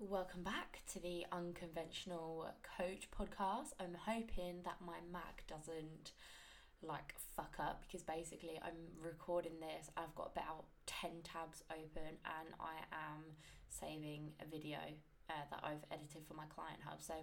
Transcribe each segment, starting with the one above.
Welcome back to the Unconventional Coach podcast. I'm hoping that my Mac doesn't like fuck up because basically I'm recording this. I've got about 10 tabs open and I am saving a video uh, that I've edited for my client hub. So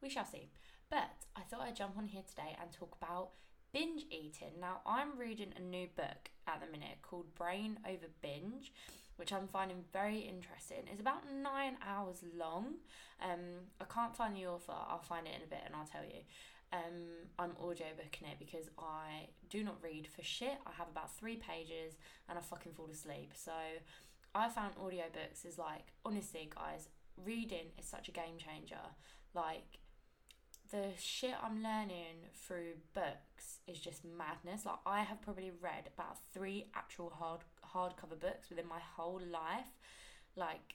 we shall see. But I thought I'd jump on here today and talk about binge eating. Now, I'm reading a new book at the minute called Brain Over Binge which I'm finding very interesting. It's about nine hours long. Um, I can't find the author. I'll find it in a bit and I'll tell you. Um, I'm audiobooking it because I do not read for shit. I have about three pages and I fucking fall asleep. So I found audiobooks is like, honestly, guys, reading is such a game changer. Like, the shit I'm learning through books is just madness. Like I have probably read about three actual hard hardcover books within my whole life. Like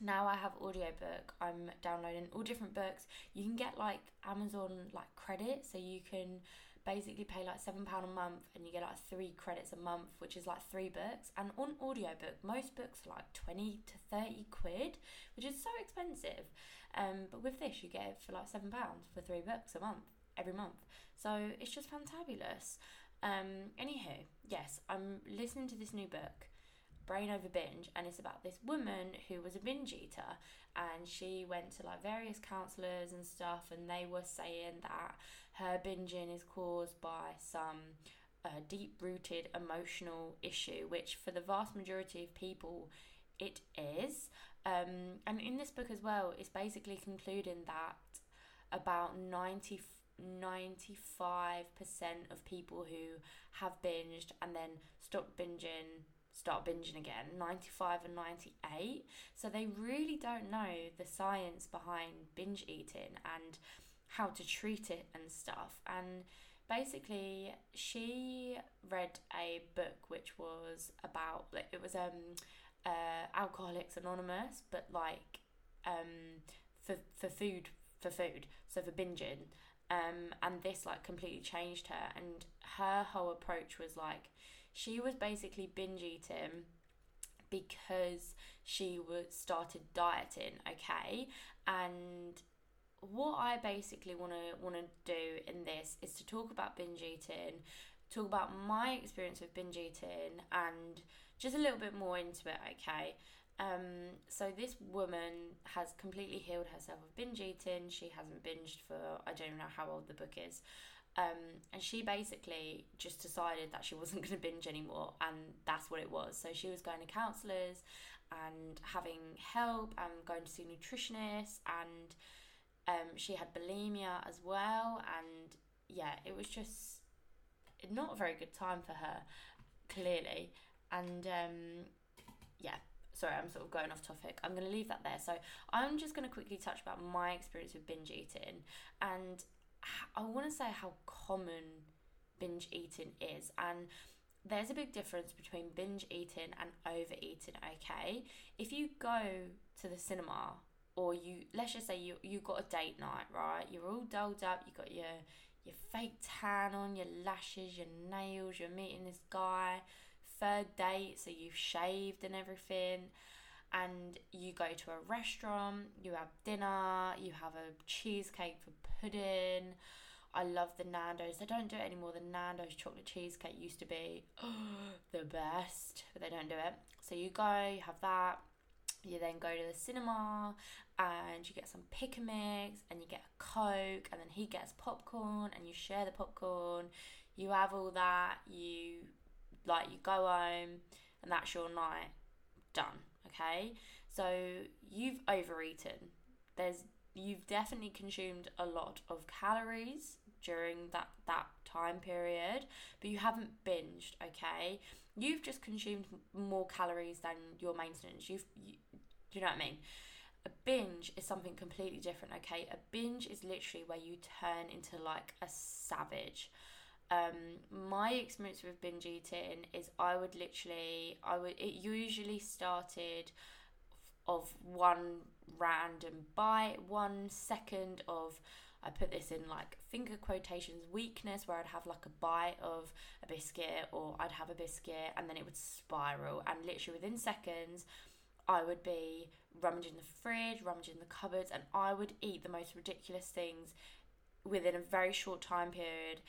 now I have audiobook. I'm downloading all different books. You can get like Amazon like credit so you can basically pay like seven pound a month and you get like three credits a month which is like three books and on audiobook most books are like 20 to 30 quid which is so expensive um, but with this you get it for like seven pounds for three books a month every month so it's just fantabulous um, anywho yes i'm listening to this new book brain over binge and it's about this woman who was a binge eater and she went to like various counselors and stuff and they were saying that her binging is caused by some uh, deep rooted emotional issue which for the vast majority of people it is. Um, and in this book as well it's basically concluding that about 90 95% of people who have binged and then stop binging start binging again. 95 and 98 so they really don't know the science behind binge eating and how to treat it and stuff. And basically she read a book which was about like it was um uh alcoholics anonymous but like um for for food for food so for binging um and this like completely changed her and her whole approach was like she was basically binge eating because she was started dieting okay and what I basically want to want to do in this is to talk about binge eating, talk about my experience with binge eating, and just a little bit more into it. Okay. Um, so this woman has completely healed herself of binge eating. She hasn't binged for I don't know how old the book is, um, and she basically just decided that she wasn't going to binge anymore, and that's what it was. So she was going to counsellors and having help and going to see nutritionists, and um, she had bulimia as well. And yeah, it was just not a very good time for her, clearly. And um, yeah, sorry, I'm sort of going off topic. I'm going to leave that there. So I'm just going to quickly touch about my experience with binge eating and I want to say how common binge eating is, and there's a big difference between binge eating and overeating. Okay, if you go to the cinema or you let's just say you you got a date night, right? You're all dolled up. You got your your fake tan on, your lashes, your nails. You're meeting this guy. Third date, so you've shaved and everything and you go to a restaurant, you have dinner, you have a cheesecake for pudding. I love the Nando's. They don't do it anymore. The Nando's chocolate cheesecake used to be the best, but they don't do it. So you go, you have that. You then go to the cinema and you get some pick a mix and you get a Coke and then he gets popcorn and you share the popcorn. You have all that. You like you go home and that's your night done. Okay, so you've overeaten. There's you've definitely consumed a lot of calories during that that time period but you haven't binged okay? You've just consumed more calories than your maintenance. You've you, do you know what i mean? A binge is something completely different okay? A binge is literally where you turn into like a savage um my experience with binge eating is i would literally i would it usually started of one random bite, one second of I put this in like finger quotations weakness where I'd have like a bite of a biscuit or I'd have a biscuit and then it would spiral. And literally within seconds I would be rummaging the fridge, rummaging the cupboards, and I would eat the most ridiculous things within a very short time period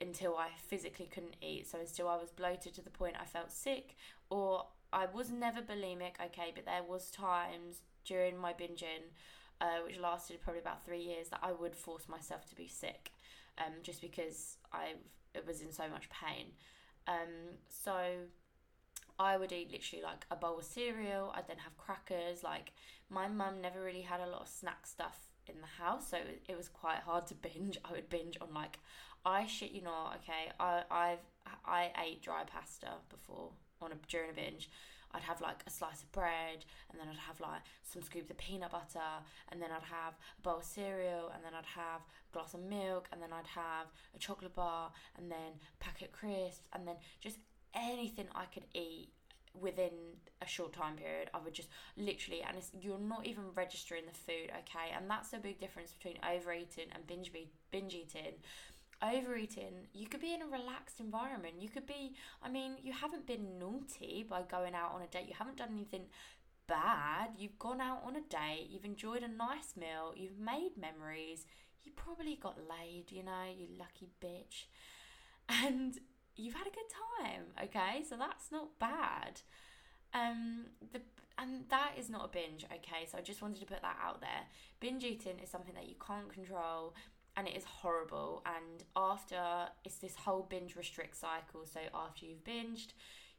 until I physically couldn't eat. So until I was bloated to the point I felt sick, or I was never bulimic, okay, but there was times during my binging, uh, which lasted probably about three years, that I would force myself to be sick, um, just because I was in so much pain. Um, so I would eat literally like a bowl of cereal. I'd then have crackers. Like my mum never really had a lot of snack stuff in the house, so it was quite hard to binge. I would binge on like, I shit you not. Okay, I I've I ate dry pasta before on a during a binge. I'd have like a slice of bread, and then I'd have like some scoops of peanut butter, and then I'd have a bowl of cereal, and then I'd have a glass of milk, and then I'd have a chocolate bar, and then packet crisps, and then just anything I could eat within a short time period i would just literally and you're not even registering the food okay and that's a big difference between overeating and binge binge eating overeating, you could be in a relaxed environment. You could be, I mean, you haven't been naughty by going out on a date. You haven't done anything bad. You've gone out on a date. You've enjoyed a nice meal. You've made memories. You probably got laid, you know, you lucky bitch. And you've had a good time, okay? So that's not bad. Um, the and that is not a binge, okay? So I just wanted to put that out there. Binge eating is something that you can't control and it is horrible. And after it's this whole binge restrict cycle. So after you've binged,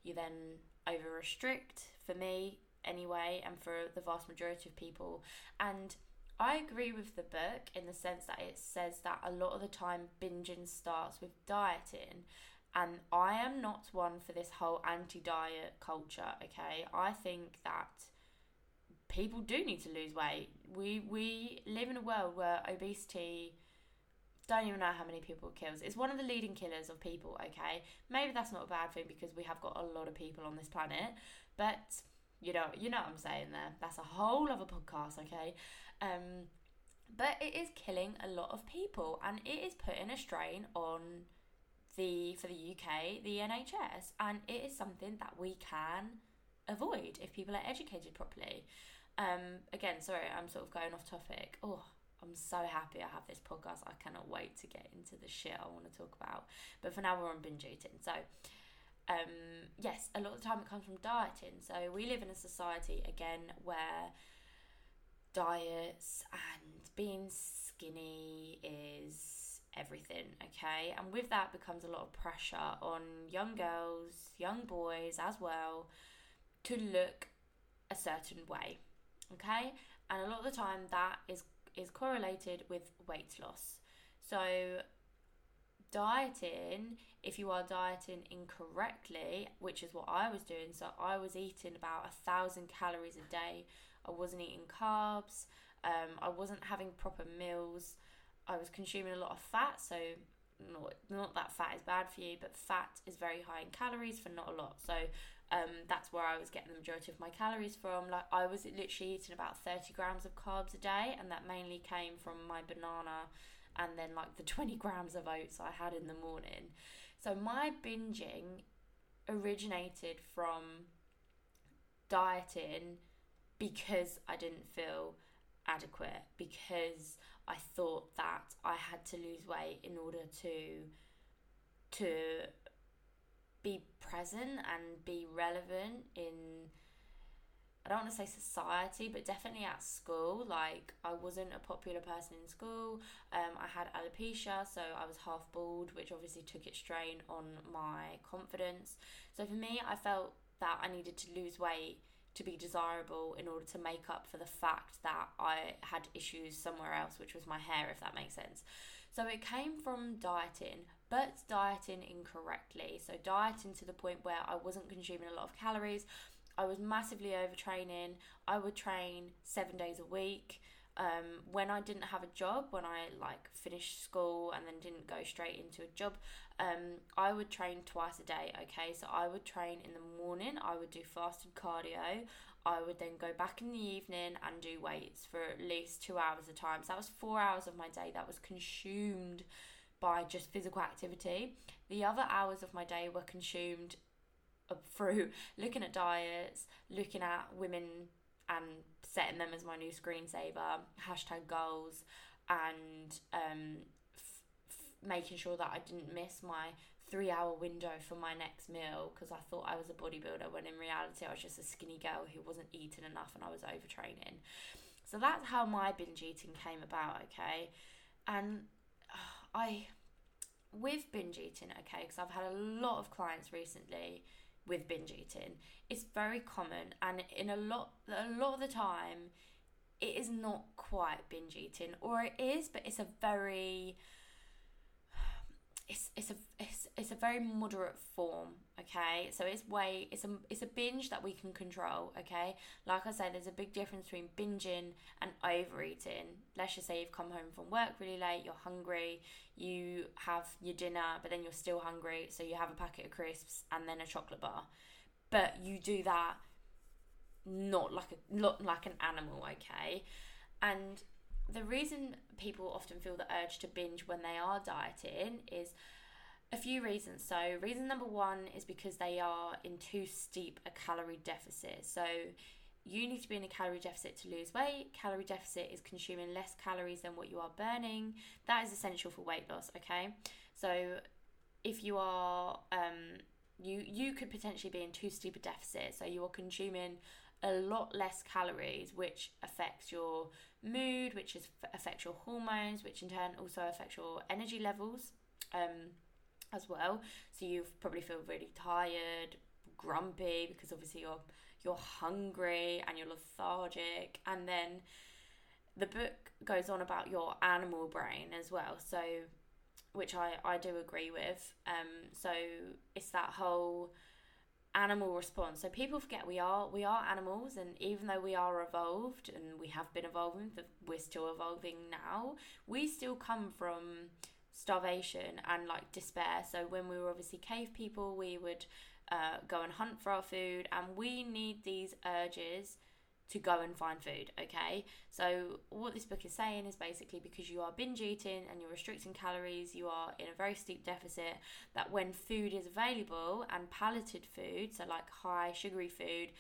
you then over restrict for me anyway, and for the vast majority of people. And I agree with the book in the sense that it says that a lot of the time binging starts with dieting. And I am not one for this whole anti diet culture, okay? I think that people do need to lose weight. We we live in a world where obesity don't even know how many people it kills. It's one of the leading killers of people, okay? Maybe that's not a bad thing because we have got a lot of people on this planet, but you know, you know what I'm saying there. That's a whole other podcast, okay? Um, but it is killing a lot of people and it is putting a strain on the for the UK, the NHS, and it is something that we can avoid if people are educated properly. Um, again, sorry, I'm sort of going off topic. Oh, I'm so happy I have this podcast. I cannot wait to get into the shit I want to talk about. But for now, we're on binge eating. So, um, yes, a lot of the time it comes from dieting. So, we live in a society, again, where diets and being skinny is everything, okay? And with that becomes a lot of pressure on young girls, young boys as well, to look a certain way, okay? And a lot of the time that is is correlated with weight loss. So, dieting, if you are dieting incorrectly, which is what I was doing, so I was eating about a thousand calories a day. I wasn't eating carbs. Um, I wasn't having proper meals. I was consuming a lot of fat, so not not that fat is bad for you, but fat is very high in calories for not a lot. So um, that's where I was getting the majority of my calories from. Like I was literally eating about thirty grams of carbs a day, and that mainly came from my banana, and then like the twenty grams of oats I had in the morning. So my binging originated from dieting because I didn't feel adequate because I thought that I had to lose weight in order to to be present and be relevant in I don't want to say society, but definitely at school. Like, I wasn't a popular person in school. Um, I had alopecia, so I was half bald, which obviously took its strain on my confidence. So, for me, I felt that I needed to lose weight to be desirable in order to make up for the fact that I had issues somewhere else, which was my hair, if that makes sense. So it came from dieting, but dieting incorrectly. So dieting to the point where I wasn't consuming a lot of calories. I was massively overtraining. I would train seven days a week. Um, when I didn't have a job, when I like finished school and then didn't go straight into a job, um, I would train twice a day. Okay, so I would train in the morning. I would do fasted cardio. I would then go back in the evening and do weights for at least two hours a time. So that was four hours of my day that was consumed by just physical activity. The other hours of my day were consumed through looking at diets, looking at women and setting them as my new screensaver, hashtag goals, and um, f- f- making sure that I didn't miss my three hour window for my next meal because I thought I was a bodybuilder when in reality I was just a skinny girl who wasn't eating enough and I was overtraining. So that's how my binge eating came about, okay? And uh, I, with binge eating, okay, because I've had a lot of clients recently with binge eating, it's very common and in a lot, a lot of the time, it is not quite binge eating, or it is, but it's a very it's it's a it's, it's a very moderate form okay? So it's way it's a it's a binge that we can control okay? Like i said there's a big difference between binging and overeating. Let's just say you've come home from work really late you're hungry you have your dinner but then you're still hungry so you have a packet of crisps and then a chocolate bar. But you do that not like a not like an animal okay? And the reason people often feel the urge to binge when they are dieting is a few reasons. So, reason number one is because they are in too steep a calorie deficit. So, you need to be in a calorie deficit to lose weight. Calorie deficit is consuming less calories than what you are burning. That is essential for weight loss, okay? So, if you are, um, you you could potentially be in too steep a deficit. So, you are consuming a lot less calories, which affects your mood, which is affects your hormones, which in turn also affects your energy levels um, as well. So you probably feel really tired, grumpy because obviously you're you're hungry and you're lethargic, and then the book goes on about your animal brain as well. So which I, I do agree with. Um, so it's that whole animal response. So people forget we are we are animals, and even though we are evolved and we have been evolving, we're still evolving now. We still come from starvation and like despair. So when we were obviously cave people, we would uh, go and hunt for our food, and we need these urges to go and find food, okay? So, what this book is saying is basically because you are binge eating and you're restricting calories, you are in a very steep deficit. That when food is available and palated food, so like high sugary food,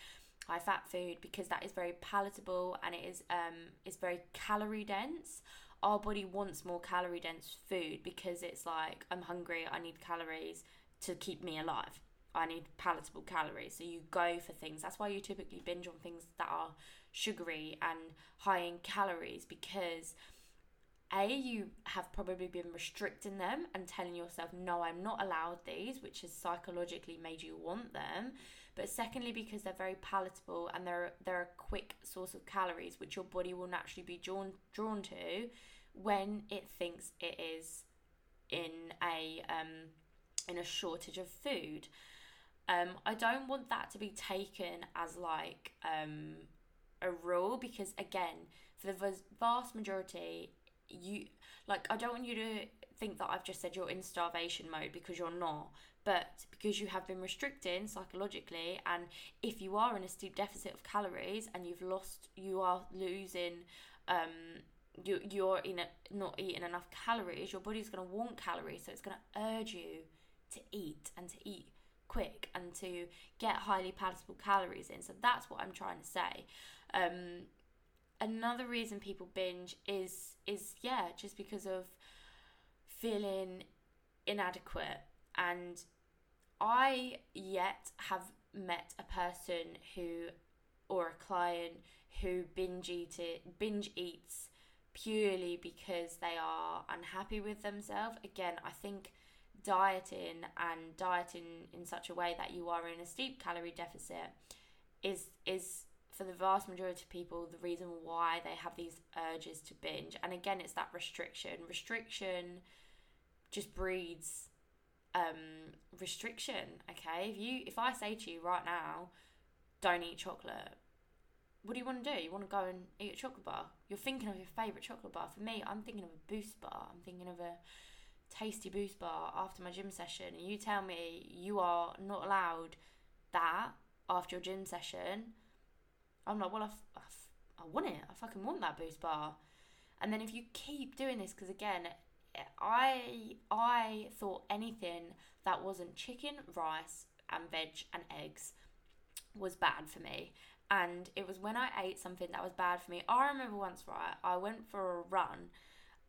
high fat food, because that is very palatable and it is um is very calorie dense. Our body wants more calorie dense food because it's like I'm hungry, I need calories to keep me alive. I need palatable calories. So you go for things. That's why you typically binge on things that are sugary and high in calories because a you have probably been restricting them and telling yourself no i'm not allowed these which has psychologically made you want them. But secondly because they're very palatable and they're they're a quick source of calories which your body will naturally be drawn drawn to when it thinks it is in a um in a shortage of food. Um, I don't want that to be taken as like um, a rule because again, for the vast majority, you like I don't want you to think that I've just said you're in starvation mode because you're not, but because you have been restricting psychologically, and if you are in a steep deficit of calories and you've lost, you are losing. Um, you you're in a, not eating enough calories. Your body's gonna want calories, so it's gonna urge you to eat and to eat quick and to get highly palatable calories in. So that's what I'm trying to say. Um, another reason people binge is is yeah, just because of feeling inadequate and I yet have met a person who or a client who binge eat it, binge eats purely because they are unhappy with themselves. Again, I think dieting and dieting in such a way that you are in a steep calorie deficit is is for the vast majority of people the reason why they have these urges to binge and again it's that restriction restriction just breeds um restriction okay if you if i say to you right now don't eat chocolate what do you want to do? You want to go and eat a chocolate bar? You're thinking of your favourite chocolate bar. For me, I'm thinking of a boost bar. I'm thinking of a tasty boost bar after my gym session and you tell me you are not allowed that after your gym session, I'm like, well, I, f- I, f- I want it. I fucking want that boost bar. And then if you keep doing this, because again, I I thought anything that wasn't chicken, rice, and veg and eggs was bad for me. And it was when I ate something that was bad for me. I remember once, right, I went for a run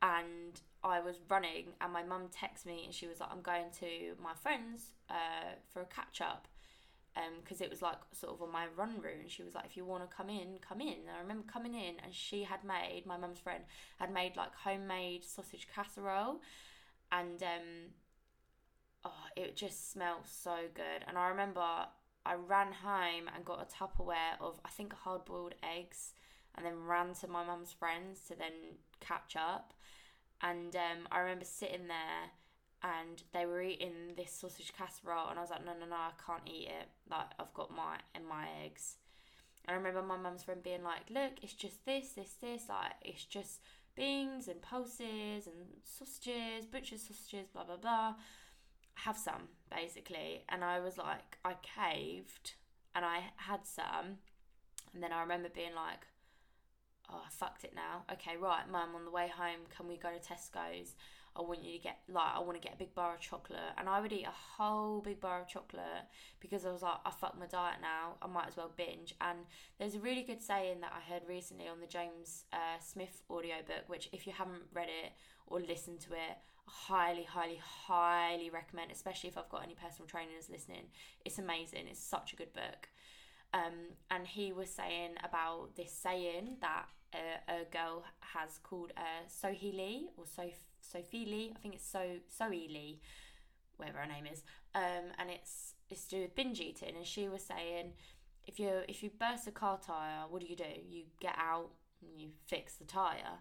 and I was running, and my mum texted me and she was like, I'm going to my friend's uh, for a catch up because um, it was like sort of on my run route. And she was like, if you want to come in, come in. And I remember coming in, and she had made my mum's friend had made like homemade sausage casserole, and um, oh, it just smelled so good. And I remember I ran home and got a Tupperware of I think hard boiled eggs, and then ran to my mum's friends to then catch up. And um, I remember sitting there and they were eating this sausage casserole and I was like, no, no, no, I can't eat it. Like I've got my and my eggs. And I remember my mum's friend being like, look, it's just this, this, this. Like it's just beans and pulses and sausages, butcher's sausages, blah blah blah. Have some basically. And I was like, I caved and I had some. And then I remember being like, oh, I fucked it now. Okay, right, mum, on the way home, can we go to Tesco's? I want you to get like I want to get a big bar of chocolate, and I would eat a whole big bar of chocolate because I was like, I fuck my diet now. I might as well binge. And there's a really good saying that I heard recently on the James uh, Smith audiobook, which if you haven't read it or listened to it, highly, highly, highly recommend. Especially if I've got any personal trainers listening, it's amazing. It's such a good book. Um, and he was saying about this saying that a, a girl has called uh, Sohee Lee or Sophie Sophie Lee. I think it's So Zoe Lee, whatever her name is. Um, and it's it's to do with binge eating. And she was saying, if you if you burst a car tire, what do you do? You get out and you fix the tire.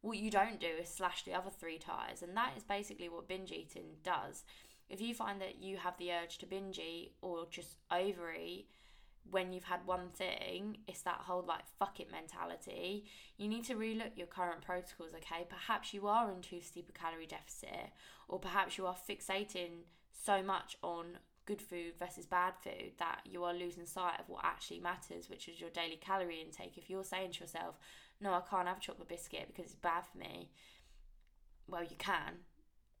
What you don't do is slash the other three tires, and that is basically what binge eating does. If you find that you have the urge to binge eat or just overeat, when you've had one thing, it's that whole like fuck it mentality. You need to relook your current protocols, okay? Perhaps you are in too steep a calorie deficit, or perhaps you are fixating so much on good food versus bad food that you are losing sight of what actually matters, which is your daily calorie intake. If you're saying to yourself, No, I can't have chocolate biscuit because it's bad for me, well, you can.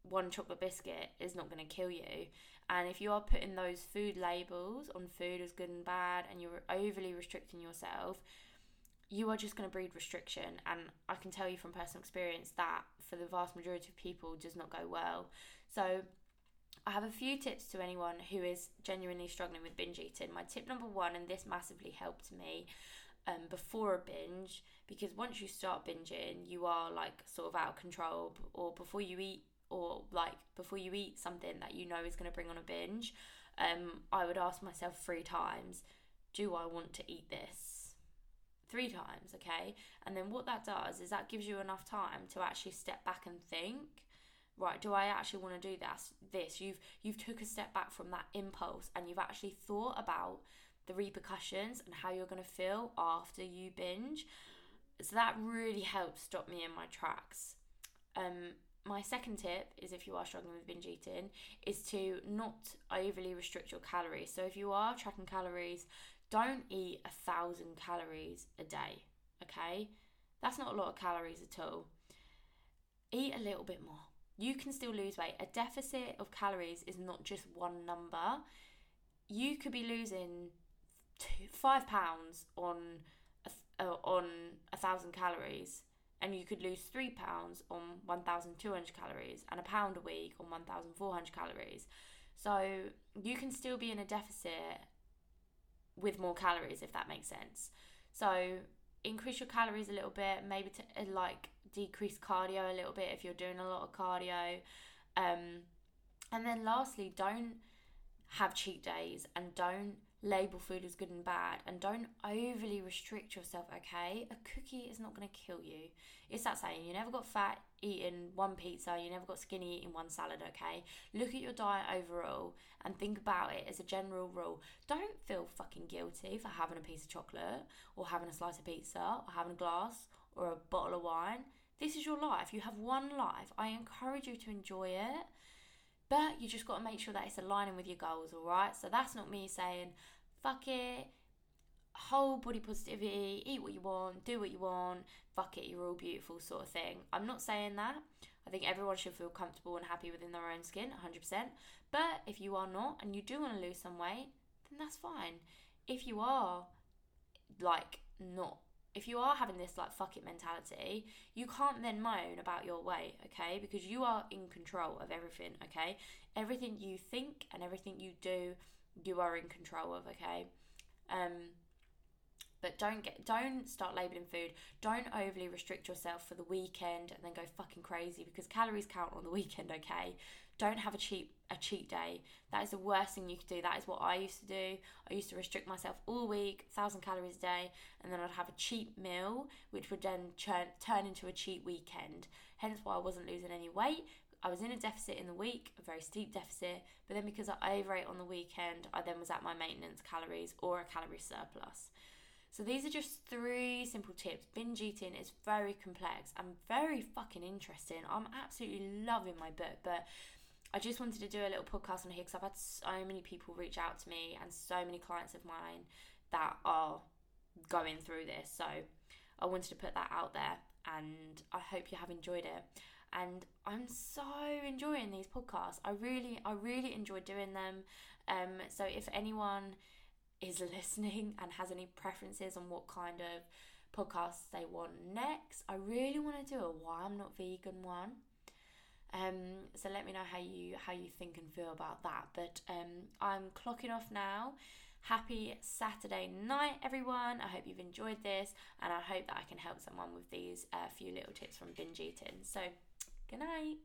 One chocolate biscuit is not going to kill you. And if you are putting those food labels on food as good and bad and you're overly restricting yourself, you are just going to breed restriction. And I can tell you from personal experience that for the vast majority of people does not go well. So I have a few tips to anyone who is genuinely struggling with binge eating. My tip number one, and this massively helped me um, before a binge, because once you start binging, you are like sort of out of control, or before you eat or like before you eat something that you know is going to bring on a binge, um, I would ask myself three times, do I want to eat this? Three times, okay? And then what that does is that gives you enough time to actually step back and think, right, do I actually want to do this? This you've you've took a step back from that impulse and you've actually thought about the repercussions and how you're going to feel after you binge. So that really helps stop me in my tracks. Um, my second tip is if you are struggling with binge eating is to not overly restrict your calories. So if you are tracking calories don't eat a thousand calories a day okay? That's not a lot of calories at all. Eat a little bit more. You can still lose weight. A deficit of calories is not just one number. You could be losing two, five pounds on a, uh, on a thousand calories and you could lose three pounds on 1,200 calories and a pound a week on 1,400 calories. So you can still be in a deficit with more calories, if that makes sense. So increase your calories a little bit, maybe to uh, like decrease cardio a little bit if you're doing a lot of cardio. Um, and then lastly, don't have cheat days and don't label food as good and bad and don't overly restrict yourself, okay? A cookie is not going to kill you. It's that saying, you never got fat eating one pizza, you never got skinny eating one salad, okay? Look at your diet overall and think about it as a general rule. Don't feel fucking guilty for having a piece of chocolate or having a slice of pizza or having a glass or a bottle of wine. This is your life. You have one life. I encourage you to enjoy it but you just got to make sure that it's aligning with your goals, all right? So that's not me saying, fuck it, whole body positivity, eat what you want, do what you want, fuck it, you're all beautiful sort of thing. I'm not saying that. I think everyone should feel comfortable and happy within their own skin, 100%. But if you are not and you do want to lose some weight, then that's fine. If you are like not if you are having this like fuck it mentality, you can't then moan about your weight, okay? Because you are in control of everything, okay? Everything you think and everything you do, you are in control of, okay? Um but don't get don't start labeling food. Don't overly restrict yourself for the weekend and then go fucking crazy because calories count on the weekend, okay? Don't have a cheap a cheat day. That is the worst thing you could do. That is what I used to do. I used to restrict myself all week, thousand calories a day, and then I'd have a cheap meal, which would then turn turn into a cheat weekend. Hence why I wasn't losing any weight. I was in a deficit in the week, a very steep deficit, but then because I overate on the weekend, I then was at my maintenance calories or a calorie surplus. So these are just three simple tips. Binge eating is very complex and very fucking interesting. I'm absolutely loving my book, but I just wanted to do a little podcast on here because I've had so many people reach out to me and so many clients of mine that are going through this. So I wanted to put that out there and I hope you have enjoyed it. And I'm so enjoying these podcasts. I really, I really enjoy doing them. Um, so if anyone is listening and has any preferences on what kind of podcasts they want next, I really want to do a why I'm not vegan one. Um, so let me know how you how you think and feel about that. But um, I'm clocking off now. Happy Saturday night, everyone. I hope you've enjoyed this, and I hope that I can help someone with these uh, few little tips from binge eating. So, good night.